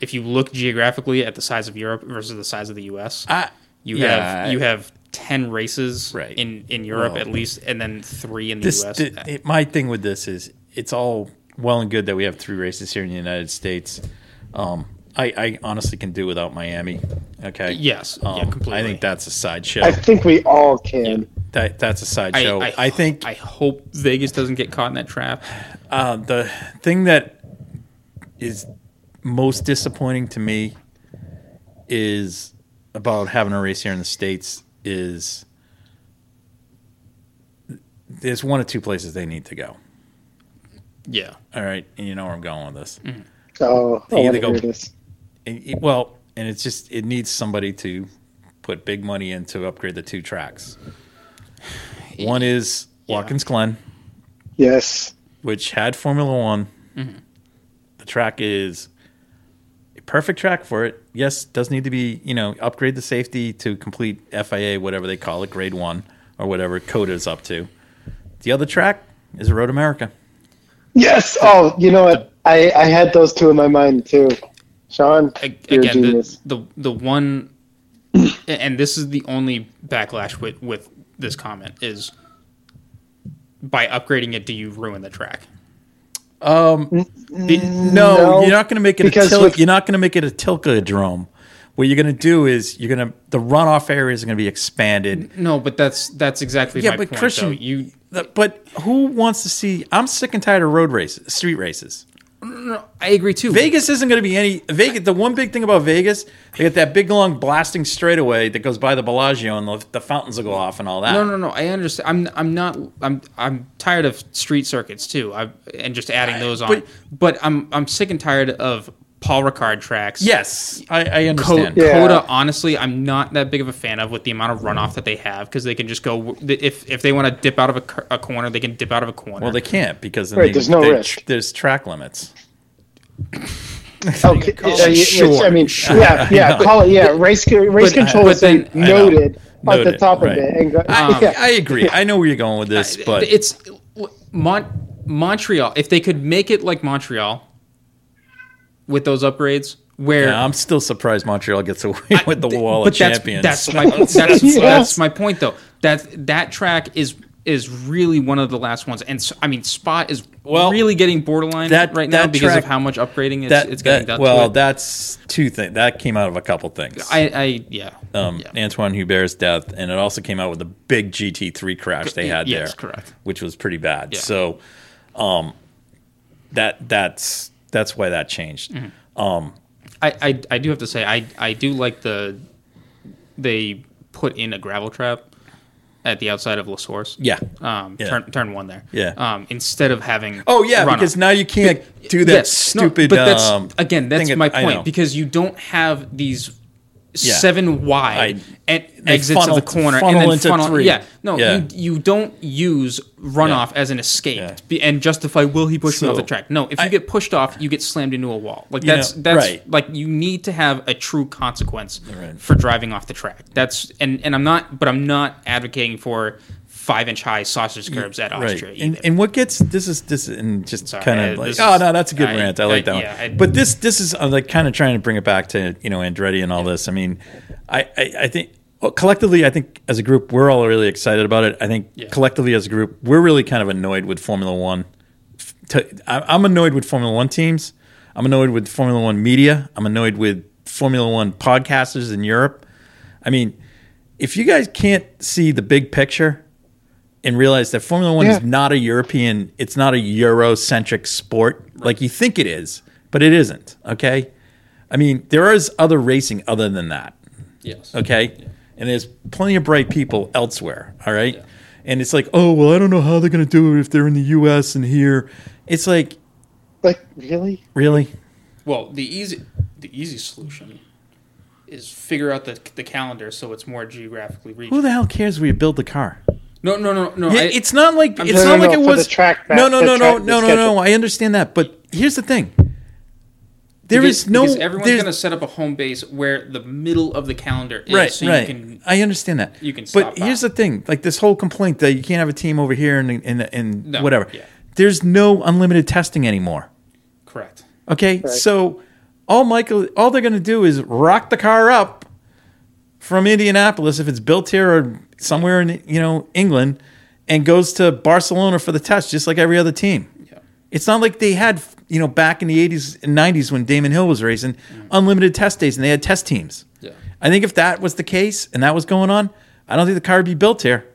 if you look geographically at the size of Europe versus the size of the U.S., I you yeah, have you have ten races Right. in in Europe Well, at least, and then three in the this U.S. the- it- my thing with this is it's all well and good that we have three races here in the United States. Um, I, I honestly can do without Miami. Okay. Yes, yeah, Um, completely. I think that's a sideshow. I think we all can. That that's a sideshow. I, think I hope Vegas doesn't get caught in that trap. uh, the thing that is most disappointing to me is about having a race here in the states is there's one or two places they need to go. Yeah, All right, and you know where I'm going with this. Oh, I either go- this. And it- well, and it's just it needs somebody to put big money in to upgrade the two tracks. One is Yeah. Watkins Glen, Yes. which had Formula One. Mm-hmm. The track is a perfect track for it. Yes, does need to be you know upgrade the safety to complete FIA whatever they call it, grade one or whatever COTA is up to. The other track is Road America. Yes. Oh, you know what? I, I had those two in my mind too. Sean, A- you're a again, the, the the one, *clears throat* and this is the only backlash with with this comment is by upgrading it, do you ruin the track? Um, no, No, you're not going to make it a because til- with- you're not going to make it a Tilkedrome. What you're going to do is you're going to the runoff areas are going to be expanded. No, but that's that's exactly Yeah, my but point. Christian- though. you But who wants to see? I'm sick and tired of road races, street races. I agree too. Vegas isn't going to be any Vegas. The one big thing about Vegas, they got that big long blasting straightaway that goes by the Bellagio, and the, the fountains will go off and all that. No, no, no. I understand. I'm, I'm not. I'm, I'm tired of street circuits too. I and just adding those on. But- But, I'm, I'm sick and tired of Paul Ricard tracks. Yes, I, I Co- understand. Yeah. COTA, honestly, I'm not that big of a fan of with the amount of runoff that they have because they can just go if if they want to dip out of a, a corner, they can dip out of a corner. Well, they can't because Right, they- there's no they- risk. There's track limits. *laughs* Okay. uh, Sure, I mean, *laughs* yeah, yeah. Call it. Yeah, race race but- control but is then- noted at the top right. of it. And go, I, *laughs* yeah. I agree. I know where you're going with this, but it's Mon- Montreal. If they could make it like Montreal with those upgrades, where Yeah, I'm still surprised Montreal gets away with the Th- wall but of that's, champions. That's my *laughs* that's, *laughs* that's, my point though. That that track is is really one of the last ones, and I mean Spot is Well, really getting borderline that- right now that because track- of how much upgrading it's, that, it's getting that- done. well, to it. that's two things. That came out of a couple things. I, I yeah, um, yeah. Antoine Hubert's death, and it also came out with the big GT3 crash they had Yes, there, correct. which was pretty bad. Yeah. So, um, that that's that's why that changed. Mm-hmm. Um, I, I I do have to say I I do like the they put in a gravel trap at the outside of La Source. yeah. Um, Yeah. turn turn one there. Yeah. Um, instead of having Oh yeah, because now you can't do that Yes, no, stupid. but that's um, again, that's my point because you don't have these Yeah. seven wide I- and exits funnel- of the corner and then into funnel. three. Yeah, no, Yeah. You, you don't use runoff as an escape Yeah. be- and justify will he push me off the track? No, if you I- get pushed off, you get slammed into a wall. Like that's know, that's right. like you need to have a true consequence Right. for driving off the track. That's and and I'm not, but I'm not advocating for five inch high sausage curbs at Austria. Right. And, and what gets this is this is and just kind of like oh no that's a good I- rant. I like I- that yeah, one I- but this this is I'm like kind of trying to bring it back to you know Andretti and all this. I mean I I, I think well, collectively I think as a group we're all really excited about it. I think Yeah. collectively as a group we're really kind of annoyed with Formula One. I'm annoyed with Formula One teams. I'm annoyed with Formula One media. I'm annoyed with Formula One podcasters in Europe. I mean if you guys can't see the big picture and realize that Formula One Yeah. is not a European, it's not a Eurocentric sport like you think it is, but it isn't. Okay, I mean there is other racing other than that. yes. Okay, and there's plenty of bright people elsewhere. All right, and it's like, oh well, I don't know how they're gonna do it if they're in the U.S. and here. It's like, like really? really? Well, the easy the easy solution is figure out the the calendar so it's more geographically Who the hell cares where you build the car? No, no, no, no. Yeah, I- it's not like I'm it's not No, like no, it was. the track no, no, the no, no, no, no, no. I understand that, but here's the thing. There because, is no. because everyone's going to set up a home base where the middle of the calendar is, right, so right. you can. I understand that. you can But stop here's by. the thing: like this whole complaint that you can't have a team over here and and and No, whatever. yeah. There's no unlimited testing anymore. Correct. Okay, Right. so all Michael, all they're going to do is rock the car up from Indianapolis if it's built here or somewhere in you know England, and goes to Barcelona for the test, just like every other team. Yeah. It's not like they had, you know, back in the 80s and 90s when Damon Hill was racing, unlimited test days and they had test teams. Yeah. I think if that was the case and that was going on, I don't think the car would be built here.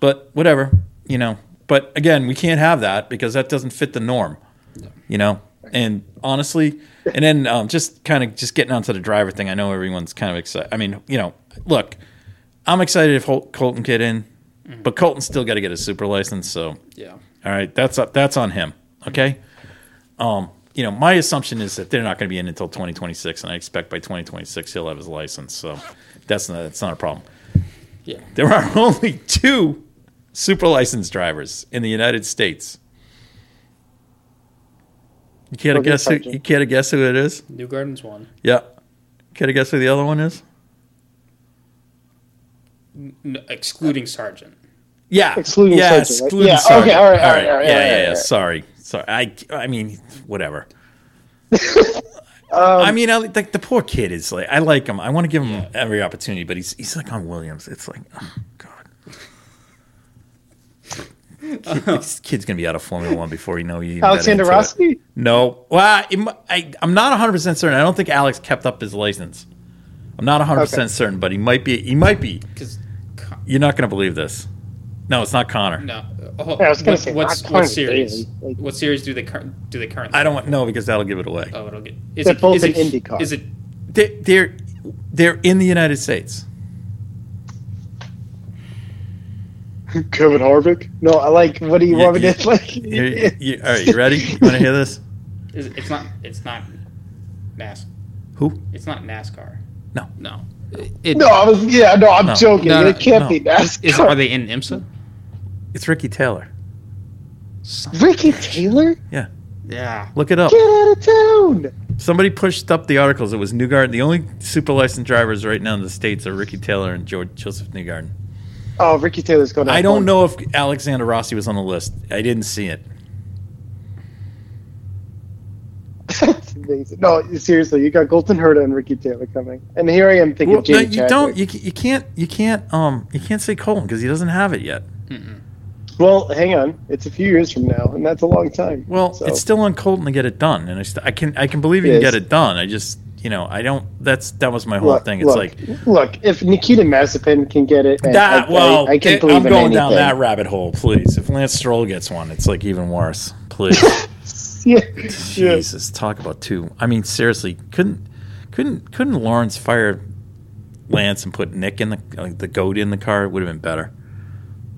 But whatever, you know. But again, we can't have that because that doesn't fit the norm, you know. And honestly, and then um, just kind of just getting onto the driver thing. I know everyone's kind of excited. I mean, you know, look, I'm excited if Hol- Colton get in, but Colton's still got to get a super license. So Yeah. all right, that's up. That's on him. Okay. Um, you know, my assumption is that they're not going to be in until 2026, and I expect by 2026 he'll have his license. So that's not that's not a problem. Yeah. There are *laughs* only two super licensed drivers in the United States. You can't guess who? You care to guess who it is? Newgarden's one. Yeah. Care to guess who the other one is? N- excluding Sargent. Yeah, Excluding yeah, Sargent, right? excluding Yeah, Sargent. okay, all right, all right, all right, yeah, all right, yeah, all yeah. right. Sorry, sorry. I, I mean, whatever. *laughs* Um, I mean, I, like the poor kid is like, I like him. I want to give him every opportunity, but he's he's like on Williams. It's like, oh god, Kid- *laughs* this kid's gonna be out of Formula One before you know you. Alexander into it. Rossi? No, well, it I, I'm not 100 percent certain. I don't think Alex kept up his license. I'm not 100 percent certain, but he might be. He might be. Because You're not gonna believe this. No, it's not Connor. no. Oh, Yeah, I was gonna what- say, what's what series? Like- what series do they cur- do they currently? I don't want no because that'll give it away. Oh, it'll get. Is They're it, both is in it, IndyCar. Is it? They, they're they're in the United States. *laughs* Kevin Harvick? No, I like. What do you Yeah, want me yeah. to like? *laughs* You- you- all right, you ready? You want to hear this? Is it, it's not. It's not. NAS. Who? It's not NASCAR. No. No. It, No, I was. Yeah, no, I'm No. joking. No, no, it can't no. be NASCAR. Is are they in IMSA? It's Ricky Taylor. Ricky Taylor? Yeah, Yeah. look it up. Get out of town! Somebody pushed up the articles. It was Newgarden. The only super licensed drivers right now in the states are Ricky Taylor and George Josef Newgarden. Oh, Ricky Taylor's going. to I don't fun. know if Alexander Rossi was on the list. I didn't see it. No, seriously, you got Colton Herta and Ricky Taylor coming, and here I am thinking Well, no, you Chadwick. don't. You, you can't. You can't. Um, you can't say Colton because he doesn't have it yet. Well, hang on, it's a few years from now, and that's a long time. Well, So- it's still on Colton to get it done, and I, st- I can. I can believe he It can get it done. I just, you know, I don't. That's that was my whole look, thing. It's look, like look, if Nikita Mazepin can get it, that. I, well, I, I can it- believe I'm in going down that rabbit hole. Please, if Lance Stroll gets one, it's like even worse. Please. *laughs* *laughs* Yeah, yeah. Jesus, talk about two. I mean, seriously, couldn't couldn't couldn't Lawrence fire Lance and put Nick in the like, the goat in the car? It would have been better.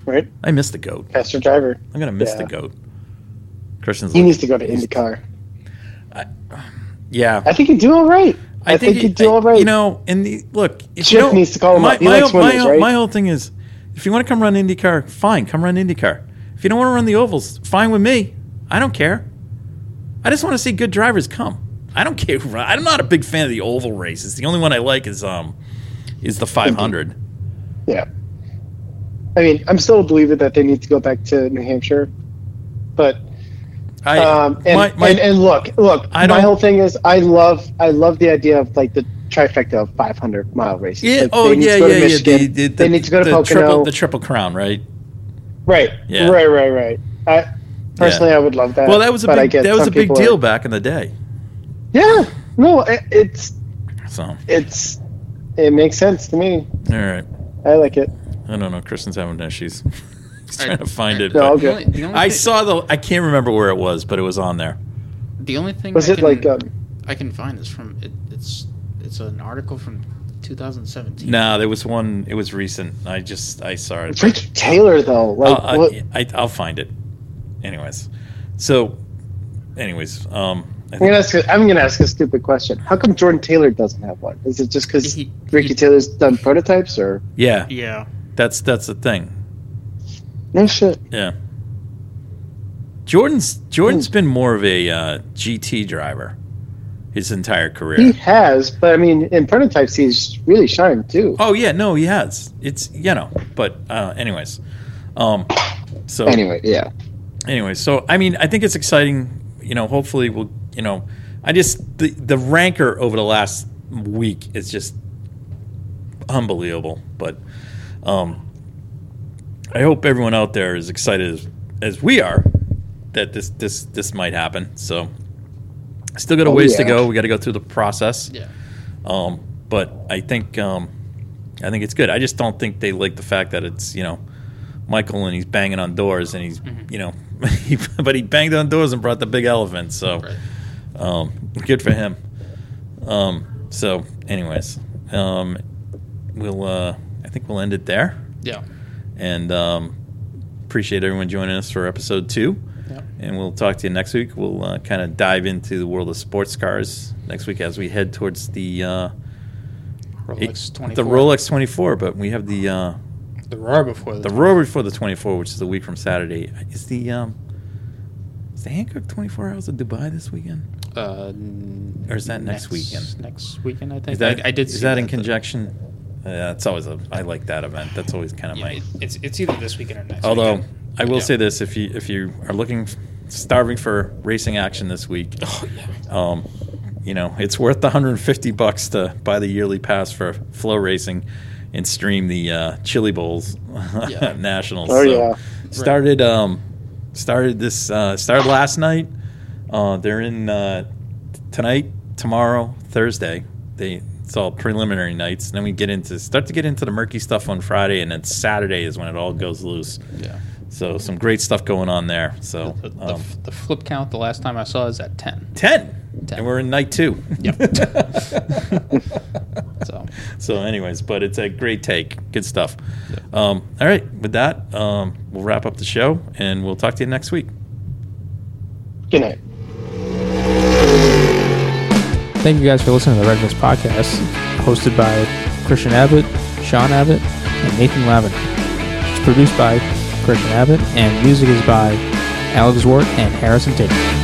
right, I miss the goat. faster driver. I'm gonna miss Yeah. the goat. Christian's He like, needs to go to IndyCar. yeah. I think he'd do all right. I, think, he- he'd do all right. You know, and the look, Chip you don't- needs to call him my, up. He my, likes my, winners, right? my whole thing is, if you want to come run IndyCar, fine, come run IndyCar. If you don't want to run the ovals, fine with me. I don't care. I just want to see good drivers come. I don't care. who I'm not a big fan of the oval races. The only one I like is um is the 500. Yeah. I mean, I'm still a believer that they need to go back to New Hampshire, but I um, and, my, my, and and look, look. I my whole thing is I love I love the idea of like the trifecta of 500 mile races. yeah. Like, Oh they need yeah, to go to yeah, yeah. The, the, they need to go to the Pocono. triple the triple crown, right? right, Yeah. right, right, right. I personally I would love that. Well, that was a big get that was a big deal are- back in the day. yeah, no, it, it's So it's it makes sense to me. all right. I like it. I don't know. Kristen's having issues. He's I- trying to find it. No, but- I'll The only, the only I thing, saw the. I can't remember where it was, but it was on there. the only thing Was I it can, like um, I can find is from it, it's it's an article from 2017. No, there was one. It was recent. I just I saw it. Ricky Taylor though? Like I'll. I, I, I'll find it. Anyways, so, anyways, um, I I'm gonna ask. A, I'm gonna ask a stupid question. How come Jordan Taylor doesn't have one? Is it just because He- Ricky he- Taylor's done prototypes, or yeah, Yeah. that's that's the thing. no shit? Yeah, Jordan's Jordan's been more of a uh, GT driver his entire career. He has, but I mean, in prototypes, he's really shined too. Oh yeah, no, he has. It's you know, but uh, anyways, um, so Anyway, yeah. Anyway, so I mean, I think it's exciting. You know, hopefully we'll. You know, I just the the rancor over the last week is just unbelievable. But um, I hope everyone out there is excited as, as we are that this this this might happen. So still got a Oh, ways to go. We got to go through the process. Yeah. Um, but I think um, I think it's good. I just don't think they like the fact that it's you know Michael and he's banging on doors and he's Mm-hmm. you know he, *laughs* but he banged on doors and brought the big elephant. So Right. um, good for him. Um, so anyways, um, we'll uh, I think we'll end it there Yeah. and um, appreciate everyone joining us for episode two. Yeah. And we'll talk to you next week. We'll uh, kind of dive into the world of sports cars next week as we head towards the uh, Rolex 24. the Rolex 24. But we have the uh, The Roar before the the Roar before the 24, which is a week from Saturday. Is the um, is the Hankook 24 Hours of Dubai this weekend? Uh, Or is that next weekend? Next weekend, I think. Is that I, I did. Is see that in conjunction? Yeah, it's always a. I like that event. That's always kind of Yeah, my. it's it's either this weekend or next. Although weekend. I will Yeah. say this: if you if you are looking, starving for racing action this week, *laughs* Oh, yeah. um, you know it's worth the 150 bucks to buy the yearly pass for FloRacing and stream the uh, Chili Bowls *laughs* Yeah. nationals. Oh, yeah. started um, started this uh, started last night. Uh, they're in uh, tonight, tomorrow, Thursday. They it's all preliminary nights. And then we get into start to get into the murky stuff on Friday, and then Saturday is when it all goes loose. Yeah. So some great stuff going on there. So The, the, um, the flip count the last time I saw is at ten. 10. 10. and we're in night two. Yep. *laughs* So so, anyways, but it's a great take. Good stuff. Um, all right, with that, um, we'll wrap up the show, and we'll talk to you next week. Good night. Thank you guys for listening to the Red Mist Podcast, hosted by Christian Abbott, Sean Abbott, and Nathan Lavin. It's produced by Christian Abbott, and music is by Alex Wart and Harrison Tate.